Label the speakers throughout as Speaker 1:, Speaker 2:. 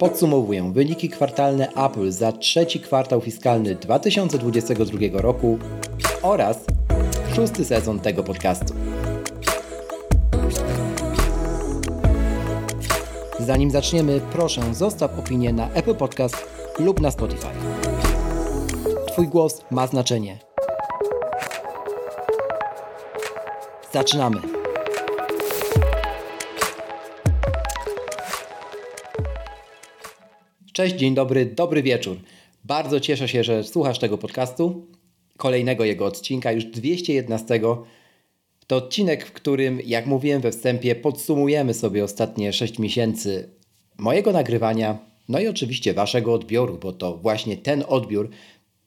Speaker 1: podsumowuję wyniki kwartalne Apple za trzeci kwartał fiskalny 2022 roku oraz szósty sezon tego podcastu. Zanim zaczniemy, proszę zostaw opinię na Apple Podcast lub na Spotify. Twój głos ma znaczenie. Zaczynamy! Cześć, dzień dobry, dobry wieczór. Bardzo cieszę się, że słuchasz tego podcastu, kolejnego jego odcinka, już 211. To odcinek, w którym, jak mówiłem we wstępie, podsumujemy sobie ostatnie 6 miesięcy mojego nagrywania, no i oczywiście Waszego odbioru, bo to właśnie ten odbiór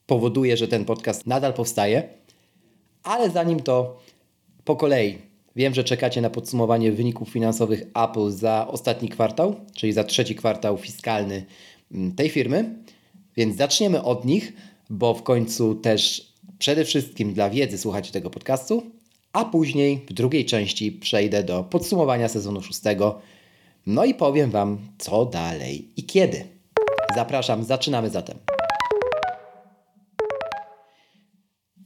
Speaker 1: powoduje, że ten podcast nadal powstaje. Ale zanim to po kolei, wiem, że czekacie na podsumowanie wyników finansowych Apple za ostatni kwartał, czyli za trzeci kwartał fiskalny tej firmy, więc zaczniemy od nich, bo w końcu też przede wszystkim dla wiedzy słuchacie tego podcastu, a później w drugiej części przejdę do podsumowania sezonu szóstego. No i powiem Wam, co dalej i kiedy. Zapraszam, zaczynamy zatem.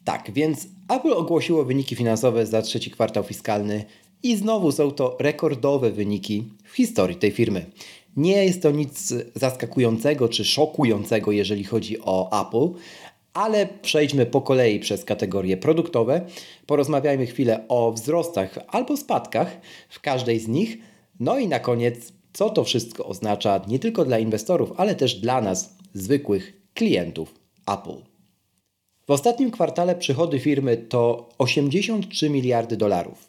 Speaker 1: Tak, więc Apple ogłosiło wyniki finansowe za trzeci kwartał fiskalny i znowu są to rekordowe wyniki w historii tej firmy. Nie jest to nic zaskakującego czy szokującego, jeżeli chodzi o Apple, ale przejdźmy po kolei przez kategorie produktowe. Porozmawiajmy chwilę o wzrostach albo spadkach w każdej z nich. No i na koniec, co to wszystko oznacza nie tylko dla inwestorów, ale też dla nas, zwykłych klientów Apple. W ostatnim kwartale przychody firmy to 83 miliardy dolarów.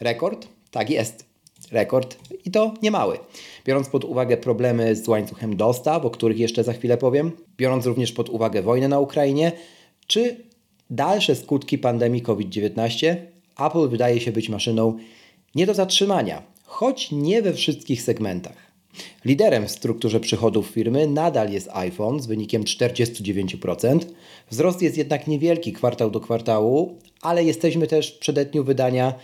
Speaker 1: Rekord? Tak jest. Rekord i to niemały. Biorąc pod uwagę problemy z łańcuchem dostaw, o których jeszcze za chwilę powiem, biorąc również pod uwagę wojnę na Ukrainie, czy dalsze skutki pandemii COVID-19, Apple wydaje się być maszyną nie do zatrzymania, choć nie we wszystkich segmentach. Liderem w strukturze przychodów firmy nadal jest iPhone z wynikiem 49%. Wzrost jest jednak niewielki kwartał do kwartału, ale jesteśmy też w przededniu wydania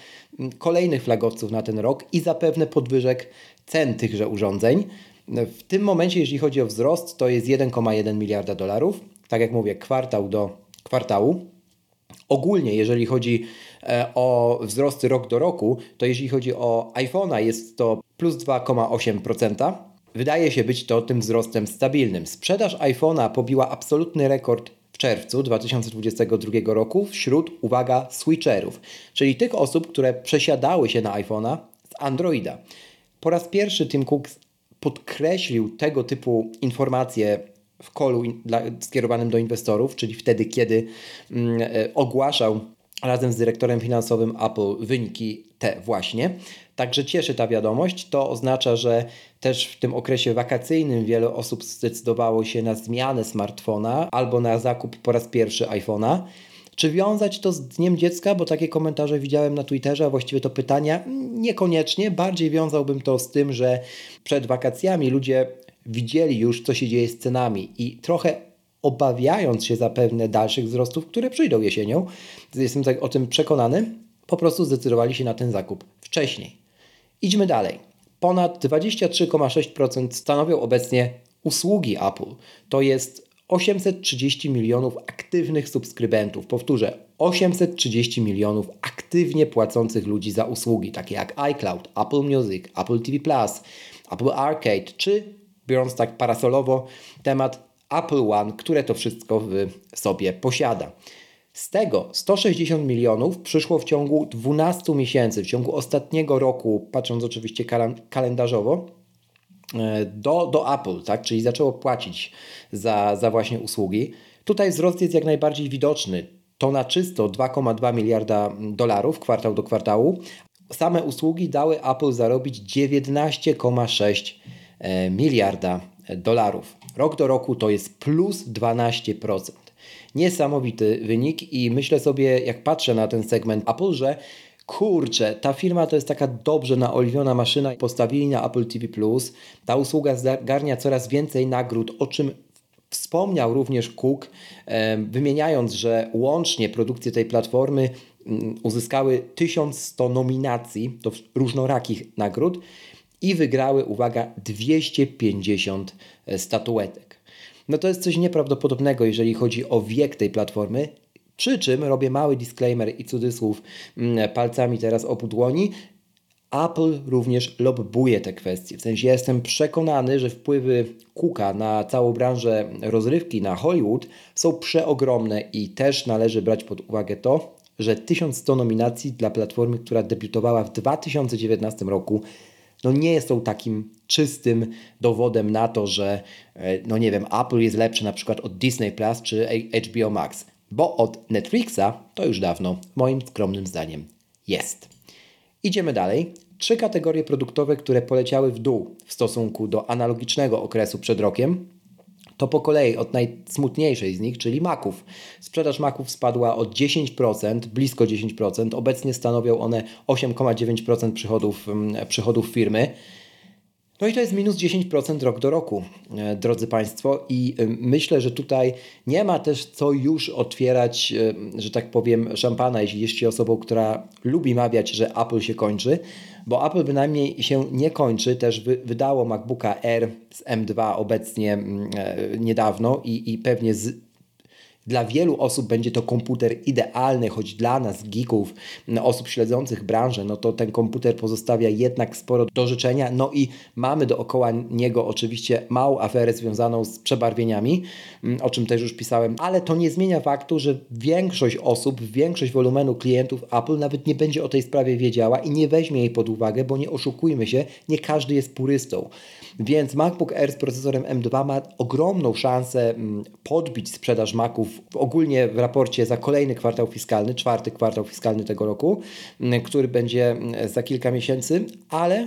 Speaker 1: kolejnych flagowców na ten rok i zapewne podwyżek cen tychże urządzeń. W tym momencie, jeśli chodzi o wzrost, to jest 1,1 miliarda dolarów. Tak jak mówię, kwartał do kwartału. Ogólnie, jeżeli chodzi e, o wzrosty rok do roku, to jeśli chodzi o iPhone'a, jest to plus 2,8%. Wydaje się być to tym wzrostem stabilnym. Sprzedaż iPhone'a pobiła absolutny rekord w czerwcu 2022 roku wśród, uwaga, switcherów, czyli tych osób, które przesiadały się na iPhone'a z Androida. Po raz pierwszy Tim Cook podkreślił tego typu informacje w kolu skierowanym do inwestorów, czyli wtedy, kiedy mm, e, ogłaszał razem z dyrektorem finansowym Apple wyniki te właśnie. Także cieszy ta wiadomość. To oznacza, że też w tym okresie wakacyjnym wiele osób zdecydowało się na zmianę smartfona albo na zakup po raz pierwszy iPhone'a. Czy wiązać to z Dniem Dziecka? Bo takie komentarze widziałem na Twitterze, a właściwie to pytania niekoniecznie. Bardziej wiązałbym to z tym, że przed wakacjami ludzie widzieli już, co się dzieje z cenami i trochę obawiając się zapewne dalszych wzrostów, które przyjdą jesienią, jestem tak o tym przekonany, po prostu zdecydowali się na ten zakup wcześniej. Idźmy dalej. Ponad 23,6% stanowią obecnie usługi Apple. To jest 830 milionów aktywnych subskrybentów. Powtórzę, 830 milionów aktywnie płacących ludzi za usługi, takie jak iCloud, Apple Music, Apple TV Apple Arcade, czy biorąc tak parasolowo temat Apple One, które to wszystko w sobie posiada. Z tego 160 milionów przyszło w ciągu 12 miesięcy, w ciągu ostatniego roku, patrząc oczywiście kalendarzowo, e, do, do Apple, tak? czyli zaczęło płacić za, za właśnie usługi. Tutaj wzrost jest jak najbardziej widoczny. To na czysto 2,2 miliarda dolarów kwartał do kwartału. Same usługi dały Apple zarobić 19,6 e, miliarda dolarów. Rok do roku to jest plus 12%. Niesamowity wynik i myślę sobie, jak patrzę na ten segment Apple, że kurczę, ta firma to jest taka dobrze naoliwiona maszyna. Postawili na Apple TV+. Ta usługa zgarnia coraz więcej nagród, o czym wspomniał również Cook, wymieniając, że łącznie produkcje tej platformy mm, uzyskały 1100 nominacji do różnorakich nagród i wygrały, uwaga, 250 e, statuetek. No to jest coś nieprawdopodobnego, jeżeli chodzi o wiek tej platformy. Przy czym robię mały disclaimer i cudzysłów mm, palcami teraz obu dłoni. Apple również lobbuje te kwestie. W sensie jestem przekonany, że wpływy Cooka na całą branżę rozrywki, na Hollywood są przeogromne i też należy brać pod uwagę to, że 1100 nominacji dla platformy, która debiutowała w 2019 roku, no nie to takim czystym dowodem na to, że e, no nie wiem, Apple jest lepsze na przykład od Disney Plus czy HBO Max, bo od Netflixa to już dawno, moim skromnym zdaniem, jest. Idziemy dalej. Trzy kategorie produktowe, które poleciały w dół w stosunku do analogicznego okresu przed rokiem, to po kolei od najsmutniejszej z nich, czyli maków. Sprzedaż maków spadła o 10%, blisko 10%. Obecnie stanowią one 8,9% przychodów, mm, przychodów firmy. No i to jest minus 10% rok do roku, e, drodzy Państwo, i e, myślę, że tutaj nie ma też co już otwierać, e, że tak powiem, szampana, jeśli jest się osobą, która lubi mawiać, że Apple się kończy, bo Apple bynajmniej się nie kończy, też wydało MacBooka Air z M2 obecnie mm, niedawno i, i pewnie z dla wielu osób będzie to komputer idealny, choć dla nas, geeków, osób śledzących branżę, no to ten komputer pozostawia jednak sporo do życzenia. No i mamy dookoła niego oczywiście małą aferę związaną z przebarwieniami, mm, o czym też już pisałem, ale to nie zmienia faktu, że większość osób, większość wolumenu klientów Apple nawet nie będzie o tej sprawie wiedziała i nie weźmie jej pod uwagę, bo nie oszukujmy się, nie każdy jest purystą. Więc MacBook Air z procesorem M2 ma ogromną szansę mm, podbić sprzedaż Maców ogólnie w raporcie za kolejny kwartał fiskalny, czwarty kwartał fiskalny tego roku, który będzie za kilka miesięcy, ale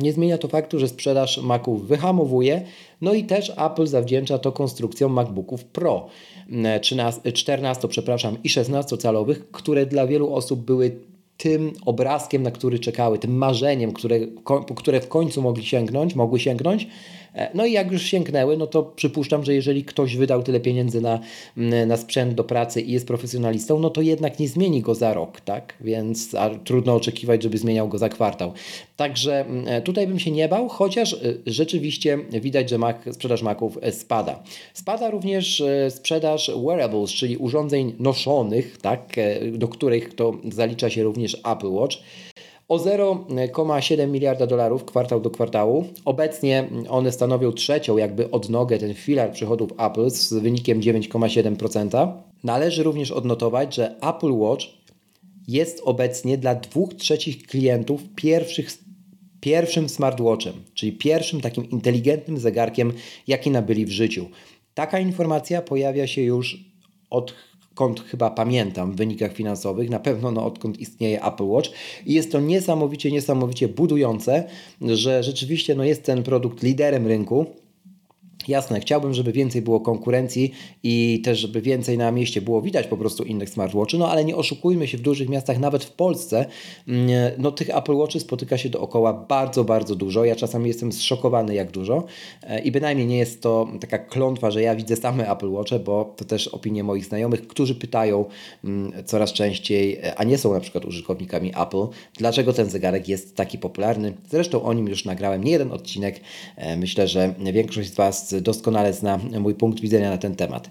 Speaker 1: nie zmienia to faktu, że sprzedaż Maców wyhamowuje, no i też Apple zawdzięcza to konstrukcją MacBooków Pro 13, 14, przepraszam, i 16 calowych, które dla wielu osób były tym obrazkiem, na który czekały, tym marzeniem, które, które w końcu mogli sięgnąć, mogły sięgnąć, no i jak już sięgnęły, no to przypuszczam, że jeżeli ktoś wydał tyle pieniędzy na, na sprzęt do pracy i jest profesjonalistą, no to jednak nie zmieni go za rok, tak? Więc trudno oczekiwać, żeby zmieniał go za kwartał. Także e, tutaj bym się nie bał, chociaż e, rzeczywiście widać, że Mac, sprzedaż Maców spada. Spada również sprzedaż wearables, czyli urządzeń noszonych, tak? do których to zalicza się również Apple Watch o 0,7 miliarda dolarów kwartał do kwartału. Obecnie one stanowią trzecią jakby odnogę, ten filar przychodów Apple z wynikiem 9,7%. Należy również odnotować, że Apple Watch jest obecnie dla dwóch trzecich klientów pierwszych, pierwszym smartwatchem, czyli pierwszym takim inteligentnym zegarkiem, jaki nabyli w życiu. Taka informacja pojawia się już od odkąd chyba pamiętam w wynikach finansowych, na pewno no, odkąd istnieje Apple Watch. I jest to niesamowicie, niesamowicie budujące, że rzeczywiście no, jest ten produkt liderem rynku Jasne, chciałbym, żeby więcej było konkurencji i też, żeby więcej na mieście było widać po prostu innych smartwatchy, no ale nie oszukujmy się, w dużych miastach, nawet w Polsce, mm, no tych Apple Watchy spotyka się dookoła bardzo, bardzo dużo. Ja czasami jestem zszokowany, jak dużo e, i bynajmniej nie jest to taka klątwa, że ja widzę same Apple Watche, bo to też opinie moich znajomych, którzy pytają mm, coraz częściej, e, a nie są na przykład użytkownikami Apple, dlaczego ten zegarek jest taki popularny. Zresztą o nim już nagrałem nie jeden odcinek. E, myślę, że większość z Was doskonale zna mój punkt widzenia na ten temat.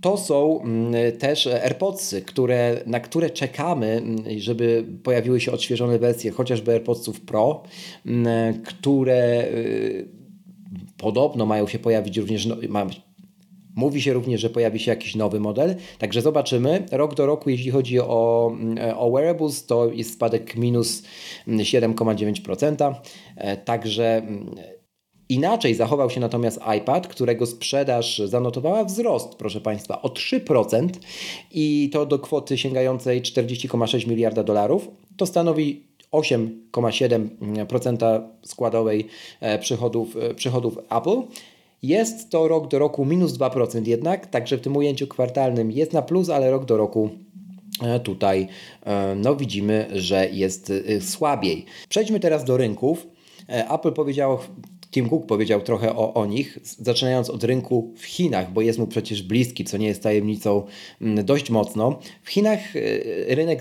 Speaker 1: To są mm, też AirPodsy, które, na które czekamy, mm, żeby pojawiły się odświeżone wersje chociażby AirPodsów Pro, mm, które y, podobno mają się pojawić również, no, Mówi się również, że pojawi się jakiś nowy model, także zobaczymy. Rok do roku, jeśli chodzi o, o wearables, to jest spadek minus 7,9%. E, także Inaczej zachował się natomiast iPad, którego sprzedaż zanotowała wzrost, proszę Państwa, o 3% i to do kwoty sięgającej 40,6 miliarda dolarów. To stanowi 8,7% składowej e, przychodów, e, przychodów Apple. Jest to rok do roku minus 2% jednak, także w tym ujęciu kwartalnym jest na plus, ale rok do roku e, tutaj no widzimy, że jest słabiej. Przejdźmy teraz do rynków. Apple powiedział Tim Cook powiedział trochę o, o nich, zaczynając od rynku w Chinach, bo jest mu przecież bliski, co nie jest tajemnicą mm, dość mocno. W Chinach y, rynek,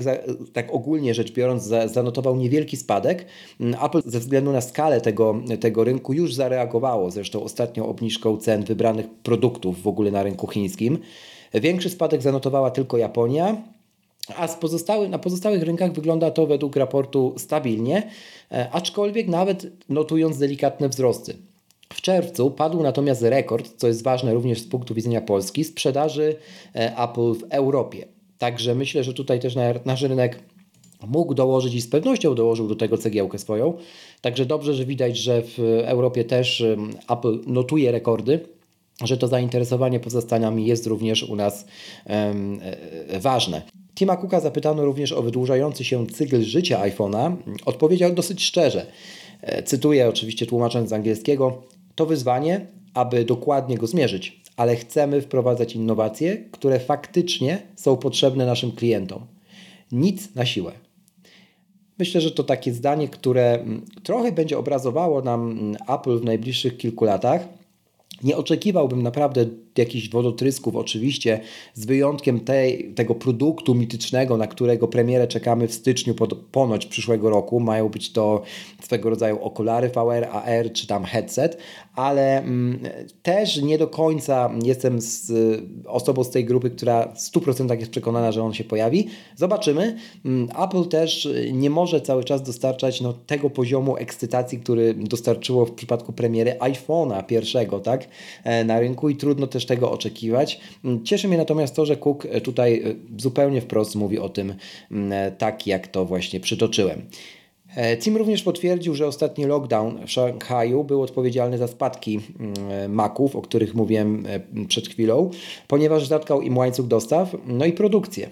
Speaker 1: tak ogólnie rzecz biorąc, zanotował niewielki spadek. Mm, Apple ze względu na skalę tego, tego rynku już zareagowało, zresztą ostatnią obniżką cen wybranych produktów w ogóle na rynku chińskim. Większy spadek zanotowała tylko Japonia, a z pozostałych, na pozostałych rynkach wygląda to według raportu stabilnie, e, aczkolwiek nawet notując delikatne wzrosty. W czerwcu padł natomiast rekord, co jest ważne również z punktu widzenia Polski, sprzedaży e, Apple w Europie. Także myślę, że tutaj też nasz rynek mógł dołożyć i z pewnością dołożył do tego cegiełkę swoją. Także dobrze, że widać, że w Europie też Apple notuje rekordy że to zainteresowanie pozostaniami jest również u nas um, ważne. Tima Cooka zapytano również o wydłużający się cykl życia iPhone'a. Odpowiedział dosyć szczerze. E, cytuję oczywiście tłumacząc z angielskiego: To wyzwanie, aby dokładnie go zmierzyć, ale chcemy wprowadzać innowacje, które faktycznie są potrzebne naszym klientom. Nic na siłę. Myślę, że to takie zdanie, które mm, trochę będzie obrazowało nam mm, Apple w najbliższych kilku latach. Nie oczekiwałbym naprawdę jakichś wodotrysków, oczywiście, z wyjątkiem tej, tego produktu mitycznego, na którego premierę czekamy w styczniu pod, ponoć przyszłego roku. Mają być to swego rodzaju okulary VR, AR czy tam headset, ale mm, też nie do końca jestem z, osobą z tej grupy, która w 100% jest przekonana, że on się pojawi. Zobaczymy. Mm, Apple też nie może cały czas dostarczać no, tego poziomu ekscytacji, który dostarczyło w przypadku premiery iPhone'a pierwszego tak, e, na rynku i trudno też tego oczekiwać. Cieszy mnie natomiast to, że Cook e, tutaj e, zupełnie wprost mówi o tym tak, jak to właśnie przytoczyłem. E, Tim również potwierdził, że ostatni lockdown w Szanghaju był odpowiedzialny za spadki maków, o których mówiłem e, przed chwilą, ponieważ zatkał im łańcuch dostaw, no i produkcję.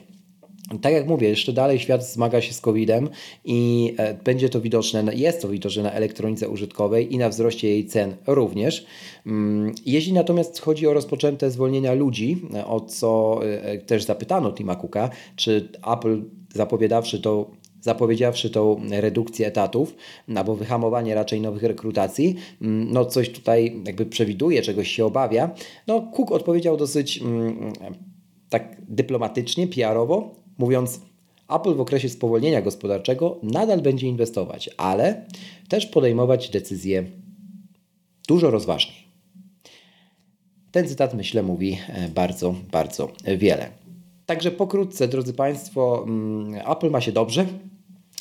Speaker 1: Tak jak mówię, jeszcze dalej świat zmaga się z COVID-em i e, będzie to widoczne, jest to widoczne na elektronice użytkowej i na wzroście jej cen również. Mm, jeśli natomiast chodzi o rozpoczęte zwolnienia ludzi, o co też zapytano Tima Cooka, czy Apple zapowiadawszy to zapowiedziawszy tą redukcję etatów, albo wyhamowanie raczej nowych rekrutacji, mm, no coś tutaj jakby przewiduje, czegoś się obawia. No Cook odpowiedział dosyć mm, tak dyplomatycznie, PR-owo, mówiąc Apple w okresie spowolnienia gospodarczego nadal będzie inwestować, ale też podejmować decyzje dużo rozważniej. Ten cytat, myślę, mówi e, bardzo, bardzo wiele. Także pokrótce, drodzy Państwo, mm, Apple ma się dobrze,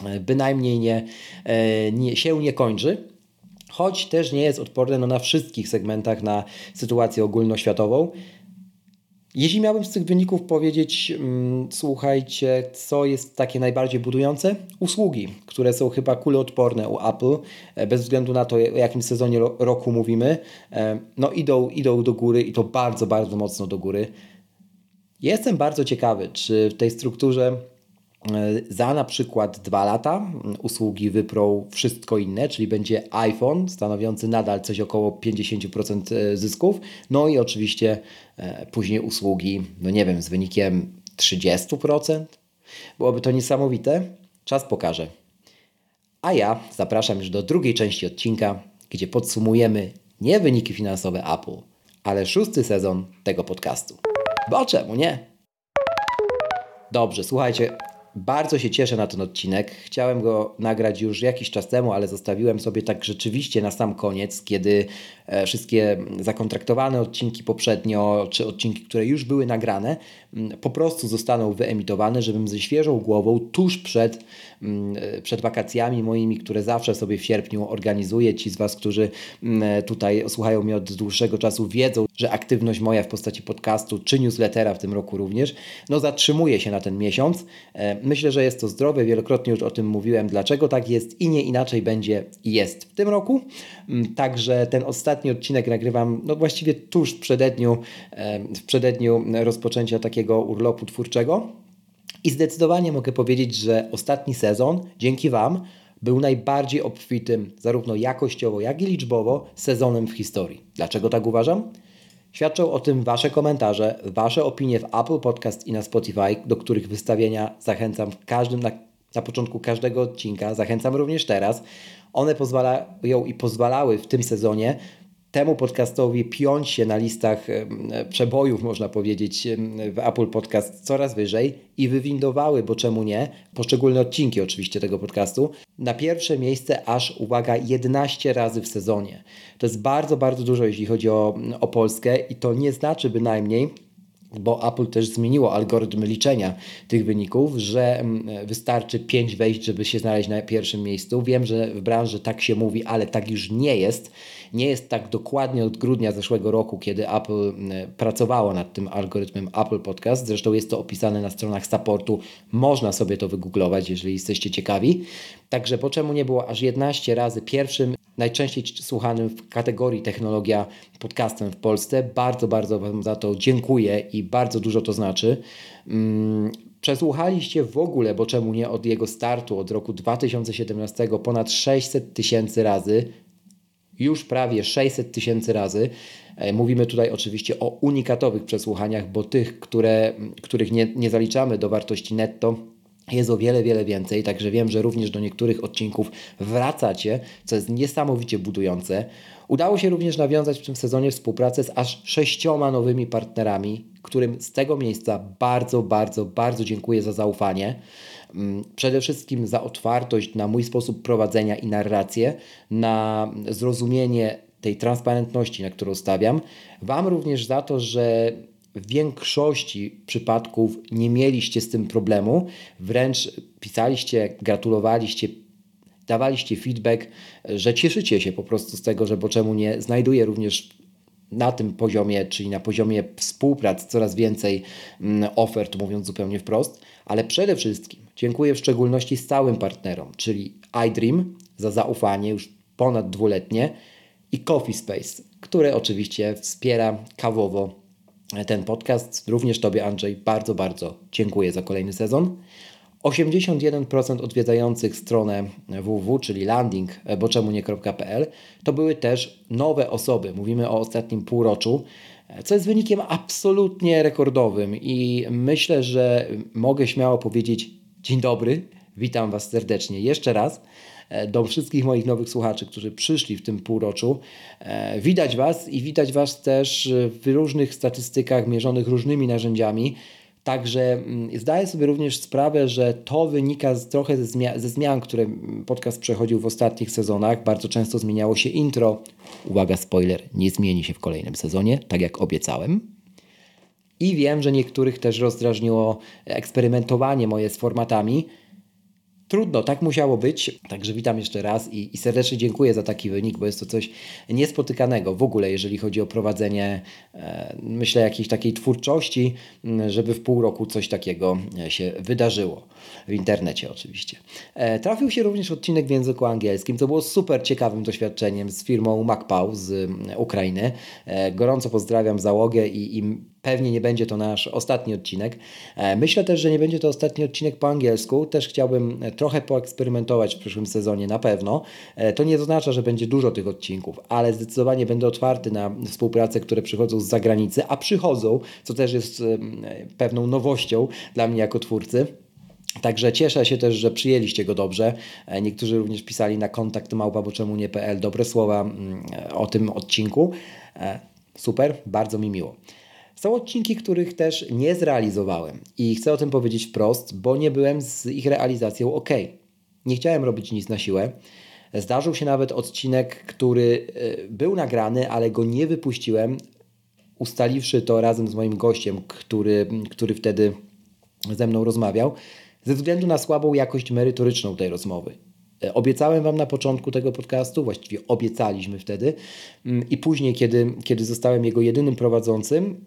Speaker 1: e, bynajmniej nie, e, nie, się nie kończy, choć też nie jest odporny no, na wszystkich segmentach na sytuację ogólnoświatową. Jeśli miałbym z tych wyników powiedzieć, mm, słuchajcie, co jest takie najbardziej budujące? Usługi, które są chyba kuloodporne u Apple, e, bez względu na to, o jakim sezonie roku mówimy, no idą, idą do góry i to bardzo, bardzo mocno do góry. Jestem bardzo ciekawy, czy w tej strukturze e, za na przykład dwa lata usługi wyprą wszystko inne, czyli będzie iPhone stanowiący nadal coś około 50% e, zysków, no i oczywiście e, później usługi, no nie wiem, z wynikiem 30%. Byłoby to niesamowite. Czas pokaże. A ja zapraszam już do drugiej części odcinka, gdzie podsumujemy nie wyniki finansowe Apple, ale szósty sezon tego podcastu. Bo czemu nie? Dobrze, słuchajcie, bardzo się cieszę na ten odcinek. Chciałem go nagrać już jakiś czas temu, ale zostawiłem sobie tak rzeczywiście na sam koniec, kiedy e, wszystkie zakontraktowane odcinki poprzednio, czy odcinki, które już były nagrane, po prostu zostaną wyemitowane, żebym ze świeżą głową tuż przed, przed wakacjami moimi, które zawsze sobie w sierpniu organizuję. Ci z Was, którzy tutaj słuchają mnie od dłuższego czasu, wiedzą, że aktywność moja w postaci podcastu czy newslettera w tym roku również, no zatrzymuje się na ten miesiąc. E, myślę, że jest to zdrowe, wielokrotnie już o tym mówiłem, dlaczego tak jest i nie inaczej będzie i jest w tym roku. Także ten ostatni odcinek nagrywam no właściwie tuż w przededniu, w przededniu rozpoczęcia takiego urlopu twórczego. I zdecydowanie mogę powiedzieć, że ostatni sezon, dzięki Wam, był najbardziej obfitym, zarówno jakościowo, jak i liczbowo, sezonem w historii. Dlaczego tak uważam? Świadczą o tym Wasze komentarze, Wasze opinie w Apple Podcast i na Spotify, do których wystawienia zachęcam w każdym, na, na początku każdego odcinka. Zachęcam również teraz. One pozwalają i pozwalały w tym sezonie temu podcastowi piąć się na listach przebojów, można powiedzieć, w Apple Podcast coraz wyżej i wywindowały, bo czemu nie, poszczególne odcinki oczywiście tego podcastu, na pierwsze miejsce aż, uwaga, 11 razy w sezonie. To jest bardzo, bardzo dużo, jeśli chodzi o, o Polskę i to nie znaczy bynajmniej, bo Apple też zmieniło algorytm liczenia tych wyników, że wystarczy 5 wejść, żeby się znaleźć na pierwszym miejscu. Wiem, że w branży tak się mówi, ale tak już nie jest. Nie jest tak dokładnie od grudnia zeszłego roku, kiedy Apple pracowało nad tym algorytmem Apple Podcast. Zresztą jest to opisane na stronach supportu. Można sobie to wygooglować, jeżeli jesteście ciekawi. Także po czemu nie było aż 11 razy pierwszym, najczęściej słuchanym w kategorii technologia podcastem w Polsce. Bardzo, bardzo Wam za to dziękuję i bardzo dużo to znaczy. Mm, przesłuchaliście w ogóle, bo czemu nie, od jego startu, od roku 2017 ponad 600 tysięcy razy już prawie 600 tysięcy razy. E, mówimy tutaj oczywiście o unikatowych przesłuchaniach, bo tych, które, których nie, nie zaliczamy do wartości netto, jest o wiele, wiele więcej, także wiem, że również do niektórych odcinków wracacie, co jest niesamowicie budujące. Udało się również nawiązać w tym sezonie współpracę z aż sześcioma nowymi partnerami, którym z tego miejsca bardzo, bardzo, bardzo dziękuję za zaufanie. Mm, przede wszystkim za otwartość na mój sposób prowadzenia i narrację, na zrozumienie tej transparentności, na którą stawiam. Wam również za to, że w większości przypadków nie mieliście z tym problemu, wręcz pisaliście, gratulowaliście, dawaliście feedback, że cieszycie się po prostu z tego, że bo czemu nie znajduję również na tym poziomie, czyli na poziomie współpracy coraz więcej mm, ofert, mówiąc zupełnie wprost, ale przede wszystkim dziękuję w szczególności stałym partnerom, czyli iDream za zaufanie już ponad dwuletnie i Coffee Space, które oczywiście wspiera kawowo ten podcast. Również Tobie, Andrzej, bardzo, bardzo dziękuję za kolejny sezon. 81% odwiedzających stronę www, czyli landing boczemunie.pl to były też nowe osoby. Mówimy o ostatnim półroczu, co jest wynikiem absolutnie rekordowym i myślę, że mogę śmiało powiedzieć dzień dobry, witam Was serdecznie jeszcze raz. Do wszystkich moich nowych słuchaczy, którzy przyszli w tym półroczu. Widać Was i widać Was też w różnych statystykach mierzonych różnymi narzędziami. Także mm, zdaję sobie również sprawę, że to wynika z, trochę ze, ze zmian, które podcast przechodził w ostatnich sezonach. Bardzo często zmieniało się intro. Uwaga, spoiler, nie zmieni się w kolejnym sezonie, tak jak obiecałem. I wiem, że niektórych też rozdrażniło eksperymentowanie moje z formatami, Trudno, tak musiało być. Także witam jeszcze raz i, i, serdecznie dziękuję za taki wynik, bo jest to coś niespotykanego w ogóle, jeżeli chodzi o prowadzenie, e, myślę, jakiejś takiej twórczości, żeby w pół roku coś takiego e, się wydarzyło. W internecie oczywiście. E, trafił się również odcinek w języku angielskim, co było super ciekawym doświadczeniem z firmą MacPaw z Ukrainy. Gorąco pozdrawiam załogę i, i Pewnie nie będzie to nasz ostatni odcinek. E, myślę też, że nie będzie to ostatni odcinek po angielsku. Też chciałbym e, trochę poeksperymentować w przyszłym sezonie, na pewno. E, to nie oznacza, że będzie dużo tych odcinków, ale zdecydowanie będę otwarty na współpracę, które przychodzą z zagranicy, a przychodzą, co też jest pewną nowością dla mnie jako twórcy. Także cieszę się też, że przyjęliście go dobrze. Niektórzy również pisali na kontakt nie.pl dobre słowa o tym odcinku. Super, bardzo mi miło. Są odcinki, których też nie zrealizowałem i chcę o tym powiedzieć wprost, bo nie byłem z ich realizacją ok. Nie chciałem robić nic na siłę. Zdarzył się nawet odcinek, który e, był nagrany, ale go nie wypuściłem, ustaliwszy to razem z moim gościem, który, który wtedy ze mną rozmawiał, ze względu na słabą jakość merytoryczną tej rozmowy. E, obiecałem Wam na początku tego podcastu, właściwie obiecaliśmy wtedy, mm, i później, kiedy, kiedy zostałem jego jedynym prowadzącym,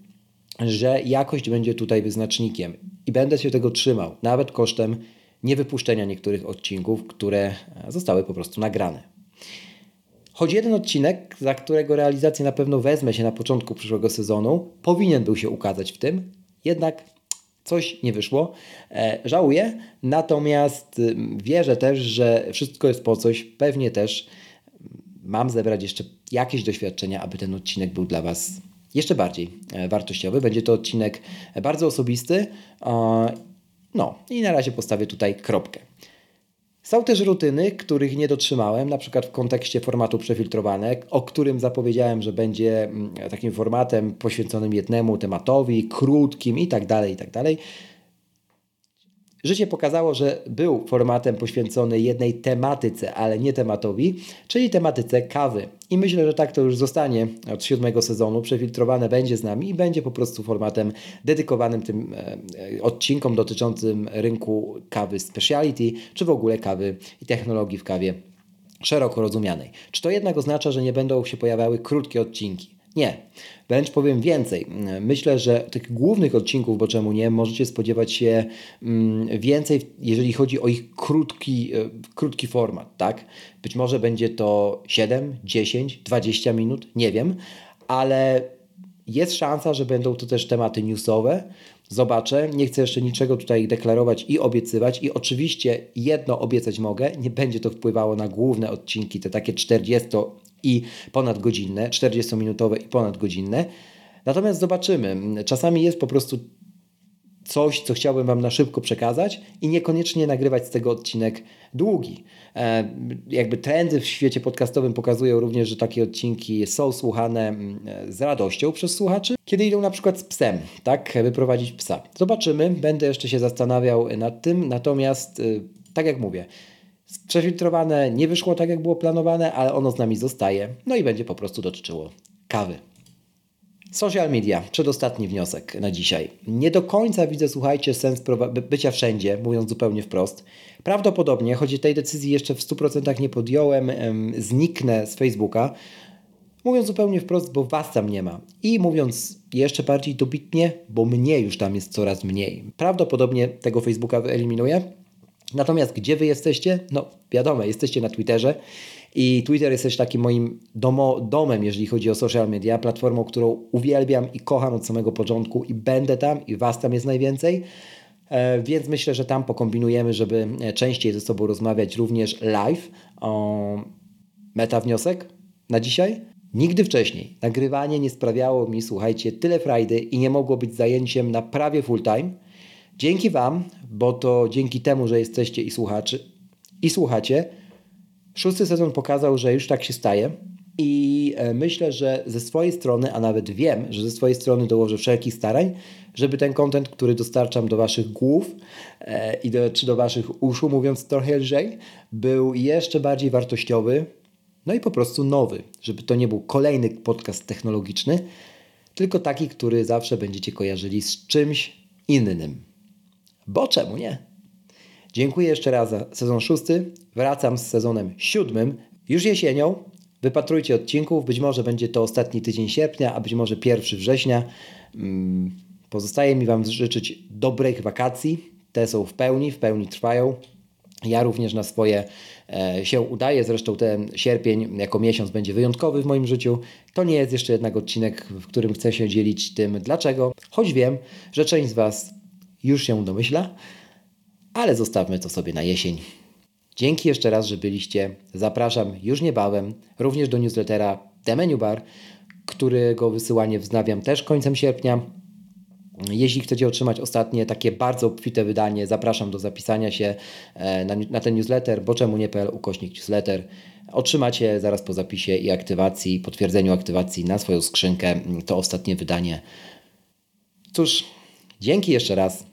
Speaker 1: że jakość będzie tutaj wyznacznikiem i będę się tego trzymał, nawet kosztem niewypuszczenia niektórych odcinków, które zostały po prostu nagrane. Choć jeden odcinek, za którego realizację na pewno wezmę się na początku przyszłego sezonu, powinien był się ukazać w tym, jednak coś nie wyszło. E, żałuję, natomiast wierzę też, że wszystko jest po coś. Pewnie też mam zebrać jeszcze jakieś doświadczenia, aby ten odcinek był dla Was jeszcze bardziej e, wartościowy. Będzie to odcinek bardzo osobisty. No i na razie postawię tutaj kropkę. Są też rutyny, których nie dotrzymałem, na przykład w kontekście formatu przefiltrowane, o którym zapowiedziałem, że będzie mm, takim formatem poświęconym jednemu tematowi, krótkim i tak dalej, i tak dalej. Życie pokazało, że był formatem poświęcony jednej tematyce, ale nie tematowi, czyli tematyce kawy. I myślę, że tak to już zostanie od siódmego sezonu. Przefiltrowane będzie z nami i będzie po prostu formatem dedykowanym tym e, e, odcinkom dotyczącym rynku kawy speciality, czy w ogóle kawy i technologii w kawie szeroko rozumianej. Czy to jednak oznacza, że nie będą się pojawiały krótkie odcinki? Nie. Wręcz powiem więcej. Myślę, że tych głównych odcinków, bo czemu nie, możecie spodziewać się mm, więcej, jeżeli chodzi o ich krótki, e, krótki format, tak? Być może będzie to 7, 10, 20 minut, nie wiem, ale jest szansa, że będą to też tematy newsowe. Zobaczę, nie chcę jeszcze niczego tutaj deklarować i obiecywać. I oczywiście jedno obiecać mogę, nie będzie to wpływało na główne odcinki, te takie 40 i ponadgodzinne, 40-minutowe i ponadgodzinne. Natomiast zobaczymy. Czasami jest po prostu coś, co chciałbym Wam na szybko przekazać i niekoniecznie nagrywać z tego odcinek długi. E, jakby trendy w świecie podcastowym pokazują również, że takie odcinki są słuchane mm, z radością przez słuchaczy, kiedy idą na przykład z psem, tak, wyprowadzić psa. Zobaczymy, będę jeszcze się zastanawiał nad tym, natomiast y, tak jak mówię, Przefiltrowane nie wyszło tak, jak było planowane, ale ono z nami zostaje. No i będzie po prostu dotyczyło kawy. Social media, przedostatni wniosek na dzisiaj. Nie do końca widzę, słuchajcie, sens bycia wszędzie, mówiąc zupełnie wprost. Prawdopodobnie, choć tej decyzji jeszcze w 100% nie podjąłem, zniknę z Facebooka. Mówiąc zupełnie wprost, bo was tam nie ma. I mówiąc jeszcze bardziej dobitnie, bo mnie już tam jest coraz mniej. Prawdopodobnie tego Facebooka wyeliminuję Natomiast gdzie wy jesteście? No wiadomo, jesteście na Twitterze i Twitter jest też takim moim domo, domem, jeżeli chodzi o social media, platformą, którą uwielbiam i kocham od samego początku i będę tam i was tam jest najwięcej. E, więc myślę, że tam pokombinujemy, żeby e, częściej ze sobą rozmawiać również live. Meta wniosek na dzisiaj? Nigdy wcześniej nagrywanie nie sprawiało mi, słuchajcie, tyle frajdy i nie mogło być zajęciem na prawie full time. Dzięki Wam, bo to dzięki temu, że jesteście i słuchaczy i słuchacie, szósty sezon pokazał, że już tak się staje. I e, myślę, że ze swojej strony, a nawet wiem, że ze swojej strony dołożę wszelkich starań, żeby ten kontent, który dostarczam do Waszych głów e, i do, czy do Waszych uszu, mówiąc trochę lżej, był jeszcze bardziej wartościowy, no i po prostu nowy, żeby to nie był kolejny podcast technologiczny, tylko taki, który zawsze będziecie kojarzyli z czymś innym. Bo czemu nie? Dziękuję jeszcze raz za sezon szósty. Wracam z sezonem siódmym, już jesienią. Wypatrujcie odcinków. Być może będzie to ostatni tydzień sierpnia, a być może pierwszy września. Mm, pozostaje mi Wam życzyć dobrych wakacji. Te są w pełni, w pełni trwają. Ja również na swoje e, się udaję. Zresztą ten sierpień jako miesiąc będzie wyjątkowy w moim życiu. To nie jest jeszcze jednak odcinek, w którym chcę się dzielić tym dlaczego, choć wiem, że część z Was już się domyśla, ale zostawmy to sobie na jesień. Dzięki jeszcze raz, że byliście. Zapraszam już niebawem również do newslettera The Menu Bar, którego wysyłanie wznawiam też końcem sierpnia. Jeśli chcecie otrzymać ostatnie takie bardzo obfite wydanie, zapraszam do zapisania się e, na, na ten newsletter, bo czemu nie.pl ukośnik newsletter. Otrzymacie zaraz po zapisie i aktywacji, potwierdzeniu aktywacji na swoją skrzynkę to ostatnie wydanie. Cóż, dzięki jeszcze raz